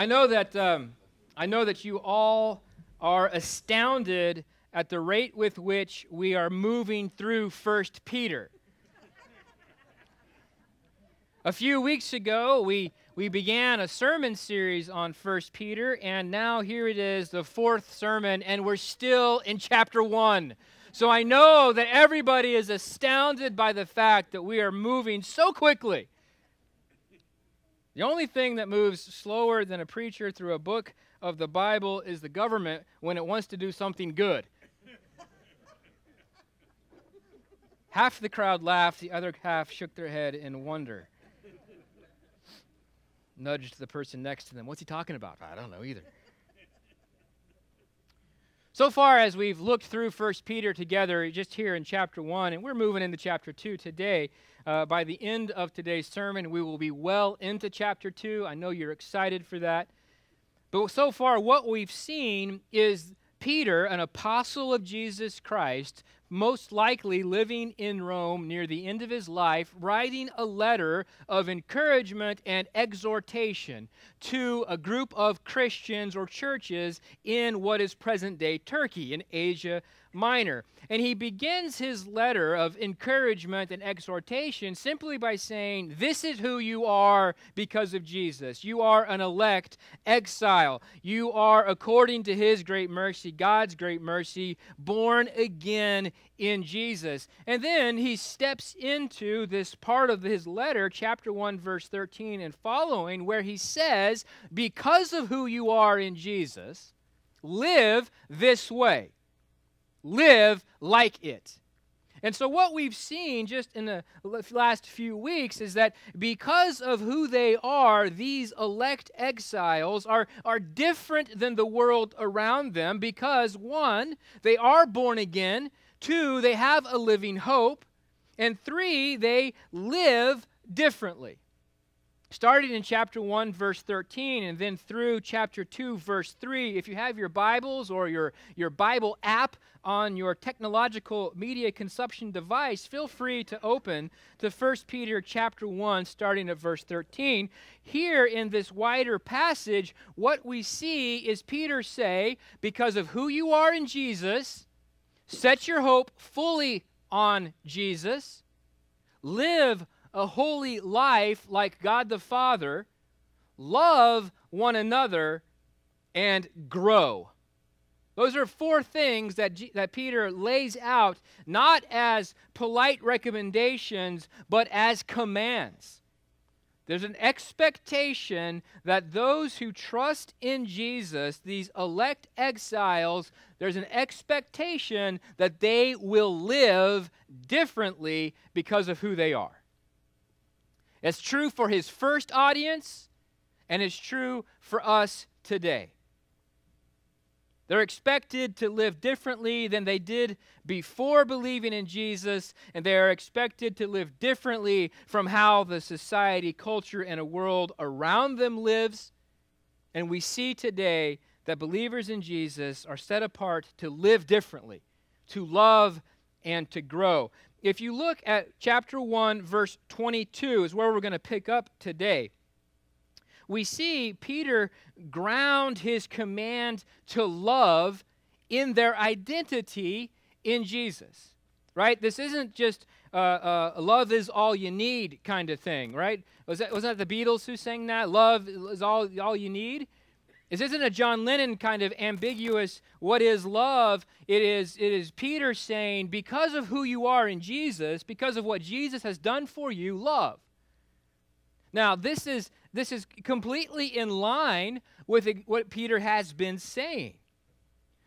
I know that um, I know that you all are astounded at the rate with which we are moving through First Peter. a few weeks ago, we we began a sermon series on First Peter, and now here it is, the fourth sermon, and we're still in chapter one. So I know that everybody is astounded by the fact that we are moving so quickly the only thing that moves slower than a preacher through a book of the Bible is the government when it wants to do something good. half the crowd laughed, the other half shook their head in wonder. Nudged the person next to them. What's he talking about? I don't know either. So far as we've looked through 1 Peter together, just here in chapter 1, and we're moving into chapter 2 today, uh, by the end of today's sermon, we will be well into chapter 2. I know you're excited for that. But so far, what we've seen is Peter, an apostle of Jesus Christ, most likely living in Rome near the end of his life, writing a letter of encouragement and exhortation to a group of Christians or churches in what is present day Turkey, in Asia Minor. And he begins his letter of encouragement and exhortation simply by saying, This is who you are because of Jesus. You are an elect exile. You are, according to his great mercy, God's great mercy, born again in Jesus. And then he steps into this part of his letter, chapter 1, verse 13 and following, where he says, Because of who you are in Jesus, live this way live like it. And so, what we've seen just in the last few weeks is that because of who they are, these elect exiles are, are different than the world around them because, one, they are born again, two, they have a living hope, and three, they live differently starting in chapter 1 verse 13 and then through chapter 2 verse 3 if you have your bibles or your, your bible app on your technological media consumption device feel free to open to 1 peter chapter 1 starting at verse 13 here in this wider passage what we see is peter say because of who you are in jesus set your hope fully on jesus. Live a holy life like God the Father, love one another, and grow. Those are four things that, G- that Peter lays out, not as polite recommendations, but as commands. There's an expectation that those who trust in Jesus, these elect exiles, there's an expectation that they will live differently because of who they are. It's true for his first audience, and it's true for us today. They're expected to live differently than they did before believing in Jesus, and they are expected to live differently from how the society, culture, and a world around them lives. And we see today that believers in Jesus are set apart to live differently, to love and to grow if you look at chapter 1, verse 22, is where we're going to pick up today. We see Peter ground his command to love in their identity in Jesus, right? This isn't just uh, uh, love is all you need kind of thing, right? Was that, was that the Beatles who sang that? Love is all, all you need? This isn't a John Lennon kind of ambiguous, what is love? It is, it is Peter saying, because of who you are in Jesus, because of what Jesus has done for you, love. Now, this is, this is completely in line with what Peter has been saying.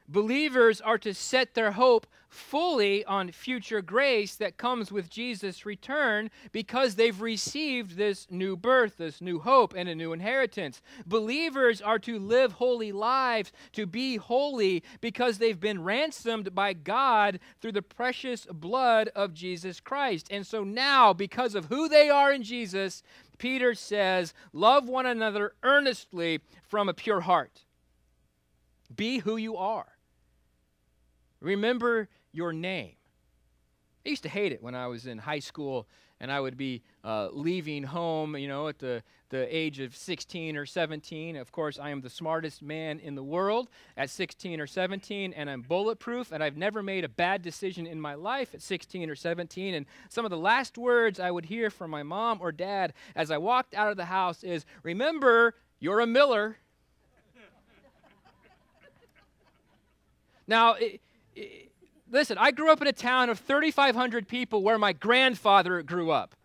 Believers are to set their hope fully on future grace that comes with Jesus' return because they've received this new birth, this new hope, and a new inheritance. Believers are to live holy lives, to be holy because they've been ransomed by God through the precious blood of Jesus Christ. And so now, because of who they are in Jesus, Peter says, Love one another earnestly from a pure heart. Be who you are. Remember your name. I used to hate it when I was in high school and I would be uh, leaving home, you know, at the, the age of 16 or 17. Of course, I am the smartest man in the world at 16 or 17, and I'm bulletproof, and I've never made a bad decision in my life at 16 or 17. And some of the last words I would hear from my mom or dad as I walked out of the house is, Remember, you're a Miller. now, it, it, listen, I grew up in a town of 3,500 people where my grandfather grew up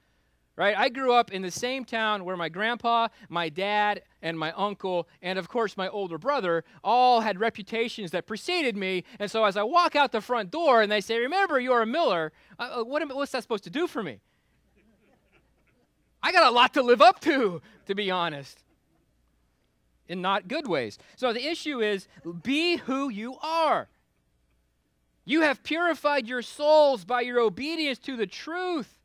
right? I grew up in the same town where my grandpa, my dad, and my uncle, and of course my older brother, all had reputations that preceded me. And so as I walk out the front door and they say, Remember, you're a Miller, uh, uh what am, what's that supposed to do for me? I got a lot to live up to, to be honest, in not good ways. So the issue is be who you are. You have purified your souls by your obedience to the truth.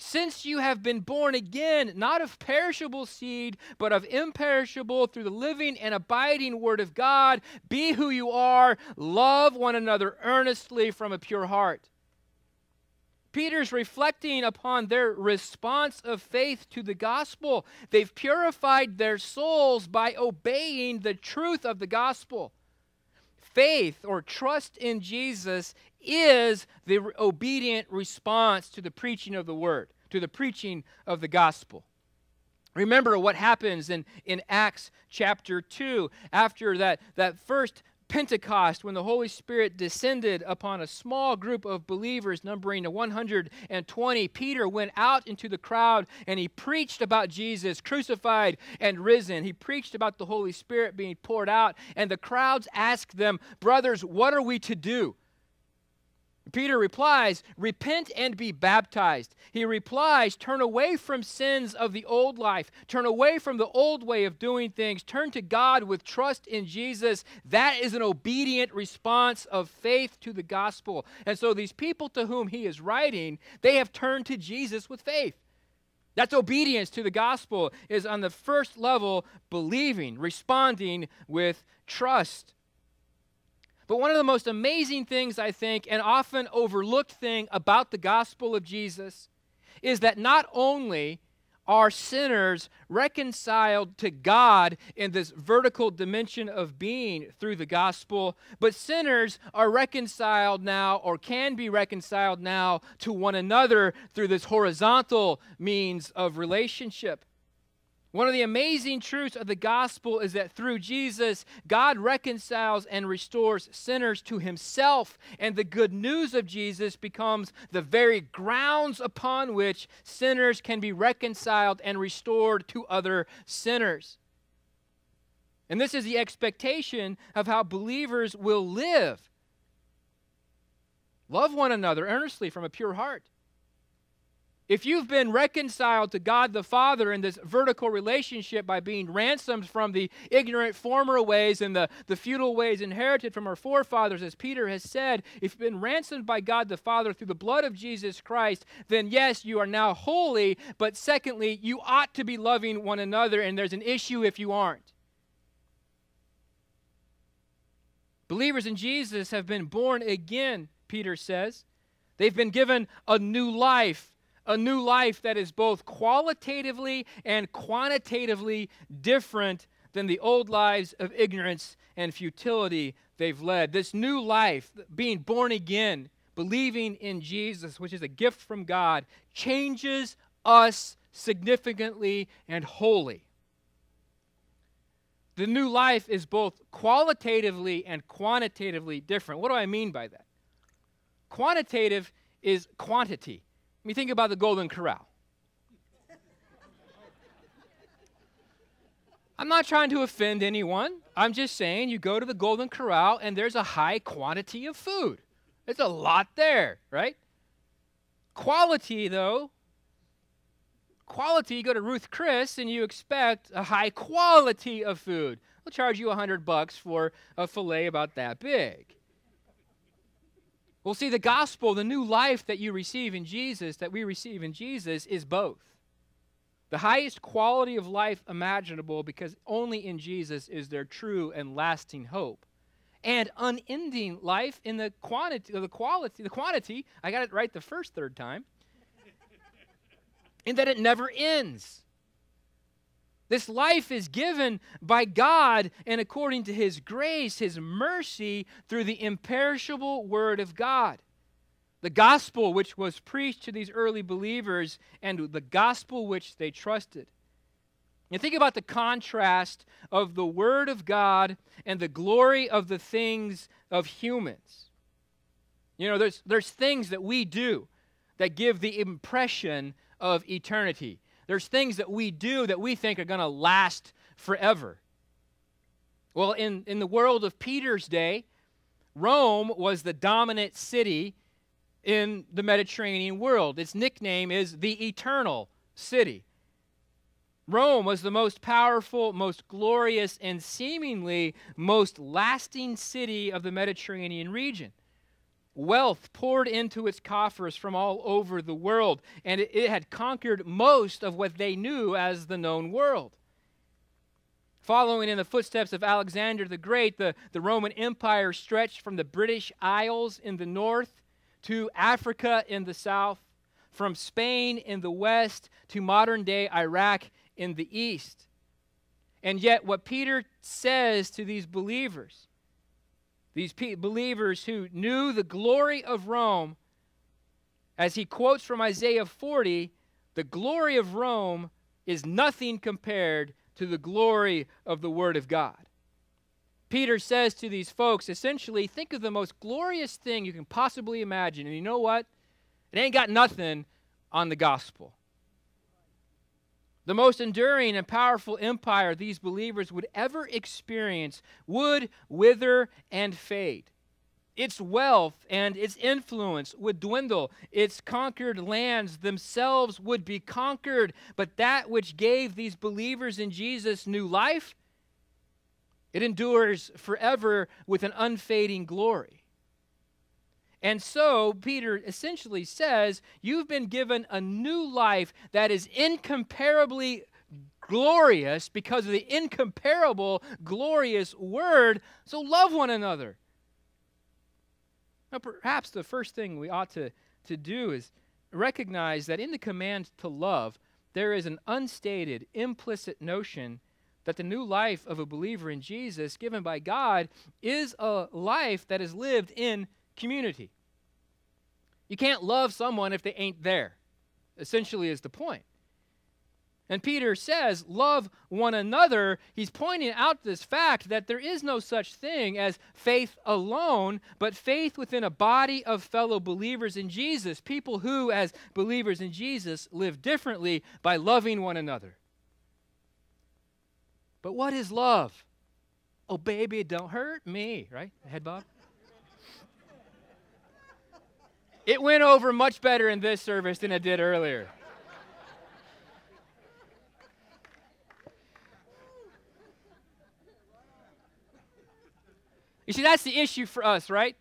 Since you have been born again, not of perishable seed, but of imperishable through the living and abiding Word of God, be who you are, love one another earnestly from a pure heart. Peter's reflecting upon their response of faith to the gospel. They've purified their souls by obeying the truth of the gospel. Faith or trust in Jesus is the obedient response to the preaching of the word, to the preaching of the gospel. Remember what happens in, in Acts chapter 2 after that, that first Pentecost, when the Holy Spirit descended upon a small group of believers numbering 120, Peter went out into the crowd and he preached about Jesus crucified and risen. He preached about the Holy Spirit being poured out, and the crowds asked them, Brothers, what are we to do? Peter replies, Repent and be baptized. He replies, Turn away from sins of the old life. Turn away from the old way of doing things. Turn to God with trust in Jesus. That is an obedient response of faith to the gospel. And so these people to whom he is writing, they have turned to Jesus with faith. That's obedience to the gospel, is on the first level, believing, responding with trust. But one of the most amazing things, I think, and often overlooked thing about the gospel of Jesus is that not only are sinners reconciled to God in this vertical dimension of being through the gospel, but sinners are reconciled now or can be reconciled now to one another through this horizontal means of relationship. One of the amazing truths of the gospel is that through Jesus, God reconciles and restores sinners to himself, and the good news of Jesus becomes the very grounds upon which sinners can be reconciled and restored to other sinners. And this is the expectation of how believers will live. Love one another earnestly from a pure heart. If you've been reconciled to God the Father in this vertical relationship by being ransomed from the ignorant former ways and the, the futile ways inherited from our forefathers, as Peter has said, if you've been ransomed by God the Father through the blood of Jesus Christ, then yes, you are now holy, but secondly, you ought to be loving one another, and there's an issue if you aren't. Believers in Jesus have been born again, Peter says. They've been given a new life a new life that is both qualitatively and quantitatively different than the old lives of ignorance and futility they've led. This new life, being born again, believing in Jesus, which is a gift from God, changes us significantly and wholly. The new life is both qualitatively and quantitatively different. What do I mean by that? Quantitative is quantity me think about the Golden Corral. I'm not trying to offend anyone. I'm just saying you go to the Golden Corral and there's a high quantity of food. There's a lot there, right? Quality, though, quality, you go to Ruth Chris and you expect a high quality of food. They'll charge you a hundred bucks for a filet about that big. Well, see, the gospel, the new life that you receive in Jesus, that we receive in Jesus, is both. The highest quality of life imaginable because only in Jesus is there true and lasting hope. And unending life in the quantity, the quality, the quantity, I got it right the first third time. in that it never ends. This life is given by God and according to His grace, His mercy, through the imperishable Word of God. The gospel which was preached to these early believers and the gospel which they trusted. And think about the contrast of the Word of God and the glory of the things of humans. You know, there's, there's things that we do that give the impression of eternity. There's things that we do that we think are going to last forever. Well, in, in the world of Peter's day, Rome was the dominant city in the Mediterranean world. Its nickname is the Eternal City. Rome was the most powerful, most glorious, and seemingly most lasting city of the Mediterranean region. Wealth poured into its coffers from all over the world, and it, it had conquered most of what they knew as the known world. Following in the footsteps of Alexander the Great, the, the Roman Empire stretched from the British Isles in the north to Africa in the south, from Spain in the west to modern day Iraq in the east. And yet, what Peter says to these believers these pe- believers who knew the glory of Rome, as he quotes from Isaiah 40, the glory of Rome is nothing compared to the glory of the Word of God. Peter says to these folks, essentially, think of the most glorious thing you can possibly imagine. And you know what? It ain't got nothing on the gospel. The most enduring and powerful empire these believers would ever experience would wither and fade. Its wealth and its influence would dwindle. Its conquered lands themselves would be conquered. But that which gave these believers in Jesus new life, it endures forever with an unfading glory. And so, Peter essentially says, You've been given a new life that is incomparably glorious because of the incomparable, glorious word. So, love one another. Now, perhaps the first thing we ought to, to do is recognize that in the command to love, there is an unstated, implicit notion that the new life of a believer in Jesus, given by God, is a life that is lived in community. You can't love someone if they ain't there, essentially, is the point. And Peter says, Love one another. He's pointing out this fact that there is no such thing as faith alone, but faith within a body of fellow believers in Jesus, people who, as believers in Jesus, live differently by loving one another. But what is love? Oh, baby, don't hurt me, right? Head bob? It went over much better in this service than it did earlier. You see, that's the issue for us, right?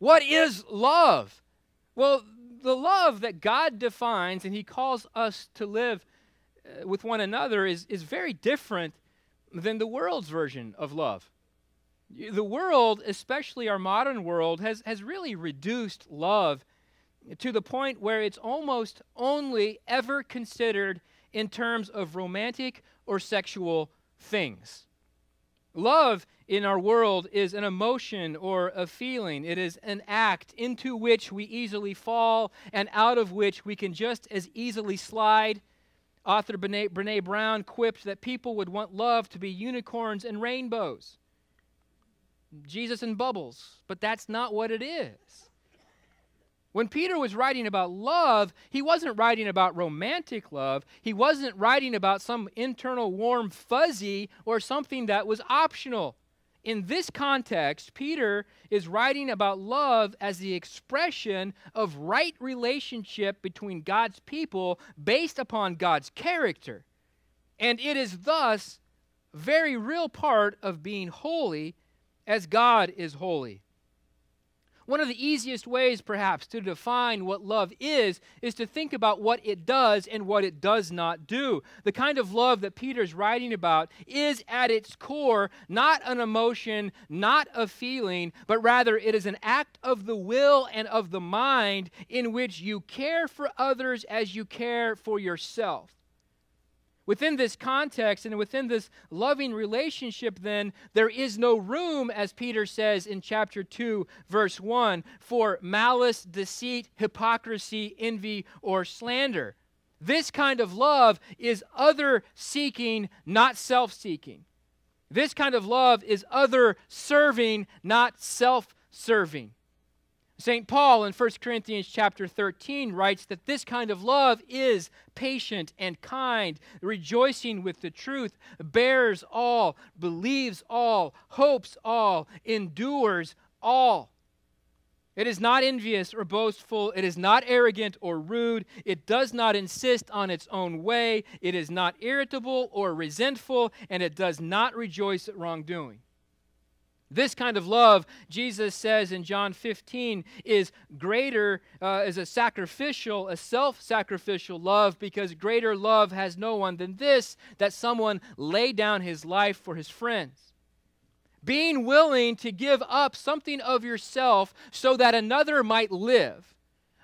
What is love? Well, the love that God defines and He calls us to live uh, with one another is, is very different than the world's version of love. The world, especially our modern world, has, has really reduced love to the point where it's almost only ever considered in terms of romantic or sexual things. Love in our world is an emotion or a feeling. It is an act into which we easily fall and out of which we can just as easily slide. Author Brene, Brene Brown quipped that people would want love to be unicorns and rainbows. Jesus and bubbles, but that's not what it is. When Peter was writing about love, he wasn't writing about romantic love. He wasn't writing about some internal warm fuzzy or something that was optional. In this context, Peter is writing about love as the expression of right relationship between God's people based upon God's character. And it is thus very real part of being holy as God is holy. One of the easiest ways, perhaps, to define what love is, is to think about what it does and what it does not do. The kind of love that Peter's writing about is, at its core, not an emotion, not a feeling, but rather it is an act of the will and of the mind in which you care for others as you care for yourself. Within this context and within this loving relationship, then, there is no room, as Peter says in chapter 2, verse 1, for malice, deceit, hypocrisy, envy, or slander. This kind of love is other seeking, not self seeking. This kind of love is other serving, not self serving. St. Paul in 1 Corinthians chapter 13 writes that this kind of love is patient and kind, rejoicing with the truth, bears all, believes all, hopes all, endures all. It is not envious or boastful. It is not arrogant or rude. It does not insist on its own way. It is not irritable or resentful, and it does not rejoice at wrongdoing. This kind of love, Jesus says in John 15, is greater, uh, is a sacrificial, a self sacrificial love, because greater love has no one than this that someone lay down his life for his friends. Being willing to give up something of yourself so that another might live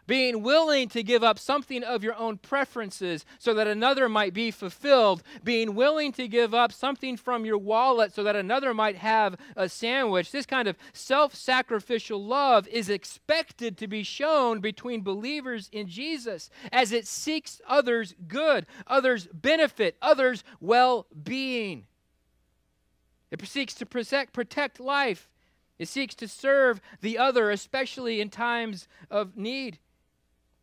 being willing to give up something of your own preferences so that another might be fulfilled, being willing to give up something from your wallet so that another might have a sandwich. This kind of self sacrificial love is expected to be shown between believers in Jesus as it seeks others' good, others' benefit, others' well being. It seeks to protect, protect life. It seeks to serve the other, especially in times of need.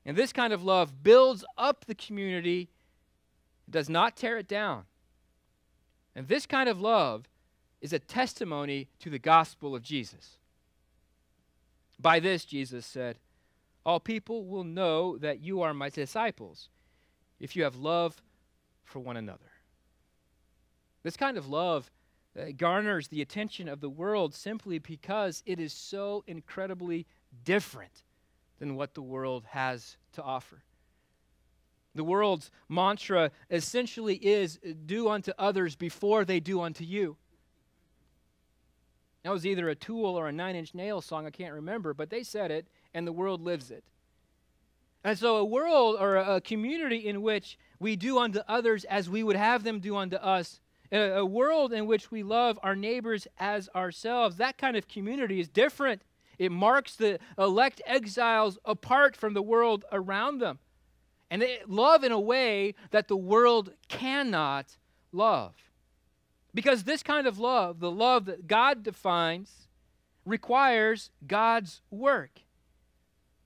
And this kind of love builds up the community, does not tear it down. And this kind of love is a testimony to the gospel of Jesus. By this, Jesus said, All people will know that you are my disciples if you have love for one another. This kind of love uh, garners the attention of the world simply because it is so incredibly different than what the world has to offer. The world's mantra essentially is do unto others before they do unto you. That was either a Tool or a Nine Inch Nail song, I can't remember, but they said it, and the world lives it. And so, a world or a community in which we do unto others as we would have them do unto us, a world in which we love our neighbors as ourselves, that kind of community is different it marks the elect exiles apart from the world around them. And they love in a way that the world cannot love. Because this kind of love, the love that God defines, requires God's work.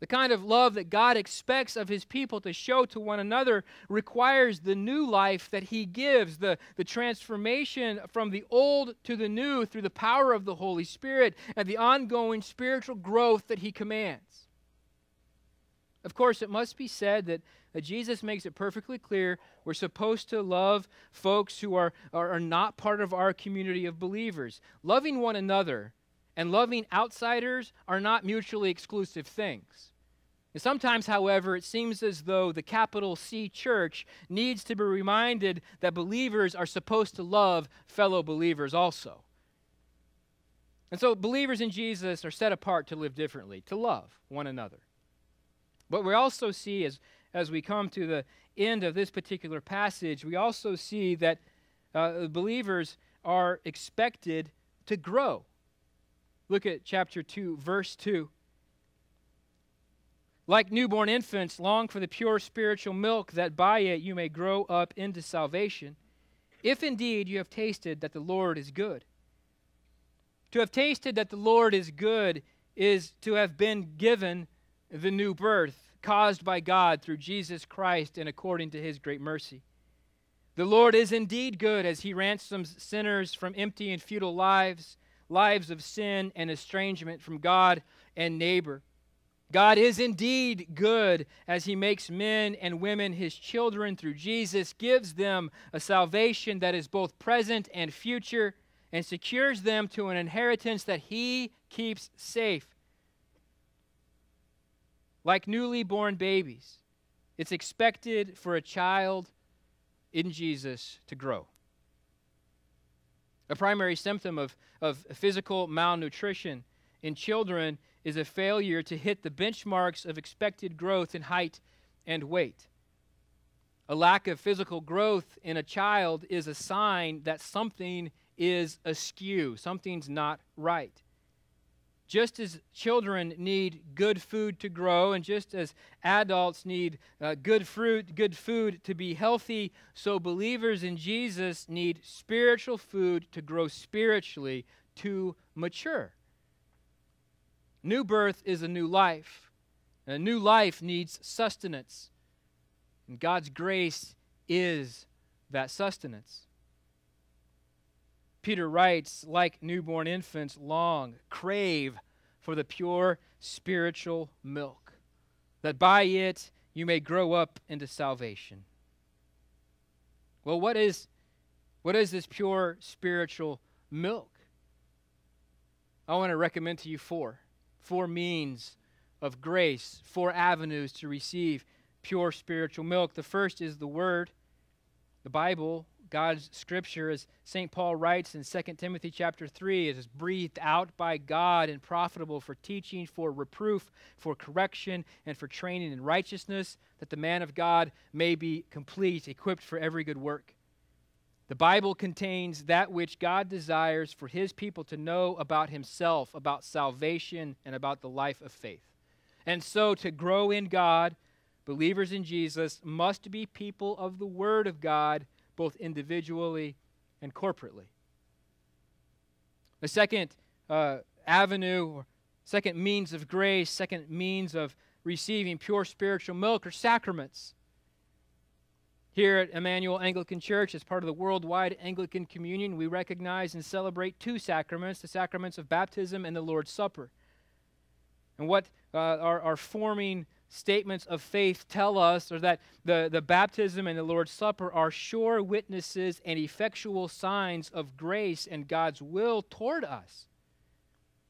The kind of love that God expects of his people to show to one another requires the new life that he gives, the, the transformation from the old to the new through the power of the Holy Spirit, and the ongoing spiritual growth that he commands. Of course, it must be said that, that Jesus makes it perfectly clear we're supposed to love folks who are, are, are not part of our community of believers. Loving one another and loving outsiders are not mutually exclusive things. And sometimes, however, it seems as though the capital C church needs to be reminded that believers are supposed to love fellow believers also. And so, believers in Jesus are set apart to live differently, to love one another. But we also see, as, as we come to the end of this particular passage, we also see that uh, believers are expected to grow Look at chapter 2, verse 2. Like newborn infants, long for the pure spiritual milk, that by it you may grow up into salvation, if indeed you have tasted that the Lord is good. To have tasted that the Lord is good is to have been given the new birth caused by God through Jesus Christ and according to his great mercy. The Lord is indeed good as he ransoms sinners from empty and futile lives lives of sin and estrangement from God and neighbor. God is indeed good as he makes men and women his children through Jesus, gives them a salvation that is both present and future, and secures them to an inheritance that he keeps safe. like newly born babies, it's expected for a child in Jesus to grow. A primary symptom of, of physical malnutrition in children is a failure to hit the benchmarks of expected growth in height and weight. A lack of physical growth in a child is a sign that something is askew, something's not right. Just as children need good food to grow, and just as adults need uh, good fruit, good food to be healthy, so believers in Jesus need spiritual food to grow spiritually to mature. New birth is a new life. And A new life needs sustenance. And God's grace is that sustenance. Peter writes, like newborn infants, long, crave for the pure spiritual milk, that by it you may grow up into salvation. Well, what is, what is this pure spiritual milk? I want to recommend to you four. Four means of grace, four avenues to receive pure spiritual milk. The first is the Word, the Bible, God's scripture, as St. Paul writes in 2 Timothy chapter 3, is breathed out by God and profitable for teaching, for reproof, for correction, and for training in righteousness, that the man of God may be complete, equipped for every good work. The Bible contains that which God desires for his people to know about himself, about salvation, and about the life of faith. And so, to grow in God, believers in Jesus must be people of the Word of God both individually and corporately. The second uh, avenue, or second means of grace, second means of receiving pure spiritual milk are sacraments. Here at Emmanuel Anglican Church, as part of the worldwide Anglican Communion, we recognize and celebrate two sacraments the sacraments of baptism and the Lord's Supper. And what uh, are, are forming statements of faith tell us or that the, the baptism and the Lord's Supper are sure witnesses and effectual signs of grace and God's will toward us,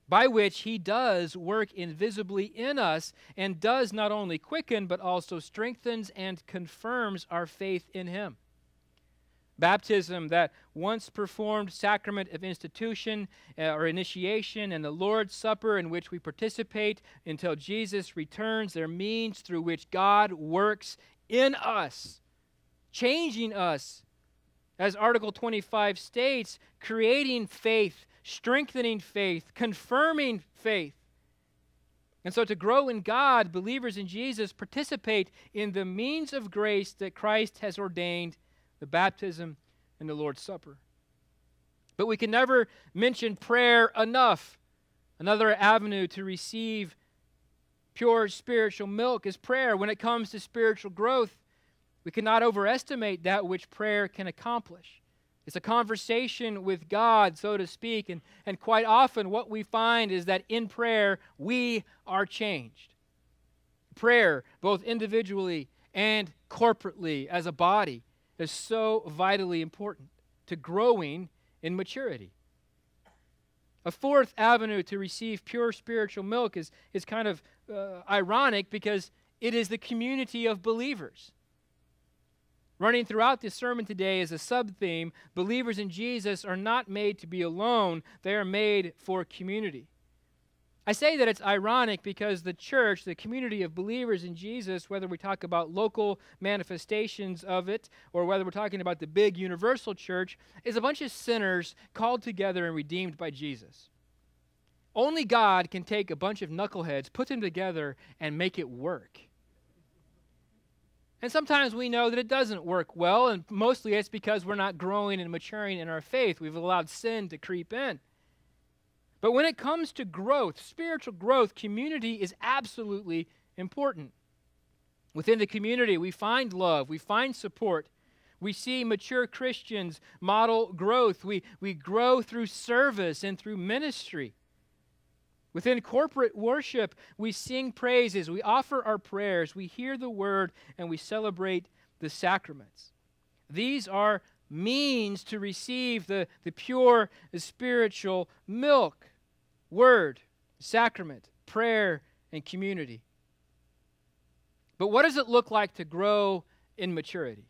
by which He does work invisibly in us and does not only quicken but also strengthens and confirms our faith in Him. Baptism, that once performed sacrament of institution uh, or initiation, and the Lord's Supper, in which we participate until Jesus returns, they're means through which God works in us, changing us. As Article 25 states, creating faith, strengthening faith, confirming faith. And so, to grow in God, believers in Jesus participate in the means of grace that Christ has ordained the baptism, and the Lord's Supper. But we can never mention prayer enough. Another avenue to receive pure spiritual milk is prayer. When it comes to spiritual growth, we cannot overestimate that which prayer can accomplish. It's a conversation with God, so to speak, and, and quite often what we find is that in prayer we are changed. Prayer, both individually and corporately as a body, is so vitally important to growing in maturity. A fourth avenue to receive pure spiritual milk is, is kind of uh, ironic because it is the community of believers. Running throughout this sermon today is a sub theme believers in Jesus are not made to be alone, they are made for community. I say that it's ironic because the church, the community of believers in Jesus, whether we talk about local manifestations of it or whether we're talking about the big universal church, is a bunch of sinners called together and redeemed by Jesus. Only God can take a bunch of knuckleheads, put them together, and make it work. And sometimes we know that it doesn't work well, and mostly it's because we're not growing and maturing in our faith. We've allowed sin to creep in. But when it comes to growth, spiritual growth, community is absolutely important. Within the community, we find love, we find support. We see mature Christians model growth. We, we grow through service and through ministry. Within corporate worship, we sing praises, we offer our prayers, we hear the word, and we celebrate the sacraments. These are means to receive the, the pure spiritual milk word, sacrament, prayer, and community. But what does it look like to grow in maturity?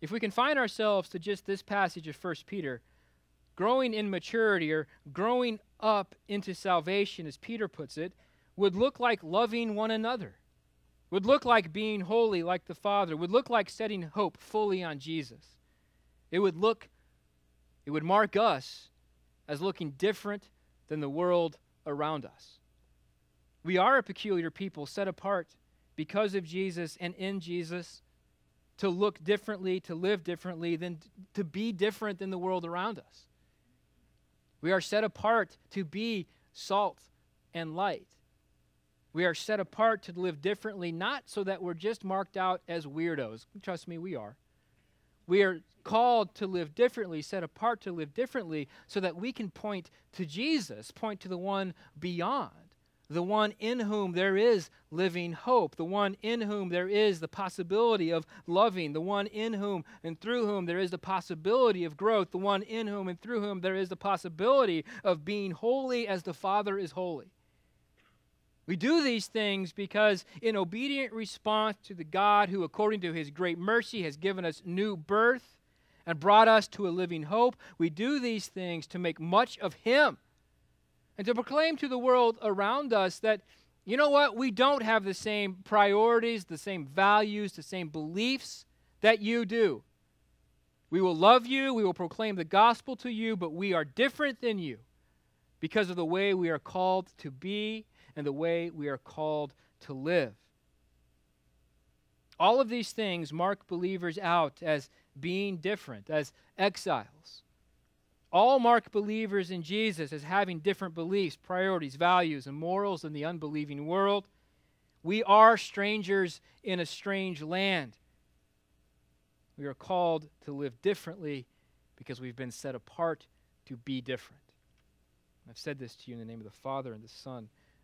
If we confine ourselves to just this passage of 1 Peter, growing in maturity or growing up into salvation, as Peter puts it, would look like loving one another, would look like being holy like the Father, would look like setting hope fully on Jesus. It would look, it would mark us as looking different than the world around us. We are a peculiar people set apart because of Jesus and in Jesus to look differently, to live differently, than to be different than the world around us. We are set apart to be salt and light. We are set apart to live differently, not so that we're just marked out as weirdos. Trust me, we are. We are called to live differently, set apart to live differently, so that we can point to Jesus, point to the one beyond the one in whom there is living hope, the one in whom there is the possibility of loving, the one in whom and through whom there is the possibility of growth, the one in whom and through whom there is the possibility of being holy as the Father is holy. We do these things because, in obedient response to the God who, according to his great mercy, has given us new birth and brought us to a living hope, we do these things to make much of him and to proclaim to the world around us that, you know what, we don't have the same priorities, the same values, the same beliefs that you do. We will love you, we will proclaim the gospel to you, but we are different than you because of the way we are called to be and the way we are called to live. All of these things mark believers out as being different, as exiles all mark believers in Jesus as having different beliefs, priorities, values, and morals than the unbelieving world. We are strangers in a strange land. We are called to live differently because we've been set apart to be different. I've said this to you in the name of the Father, and the Son,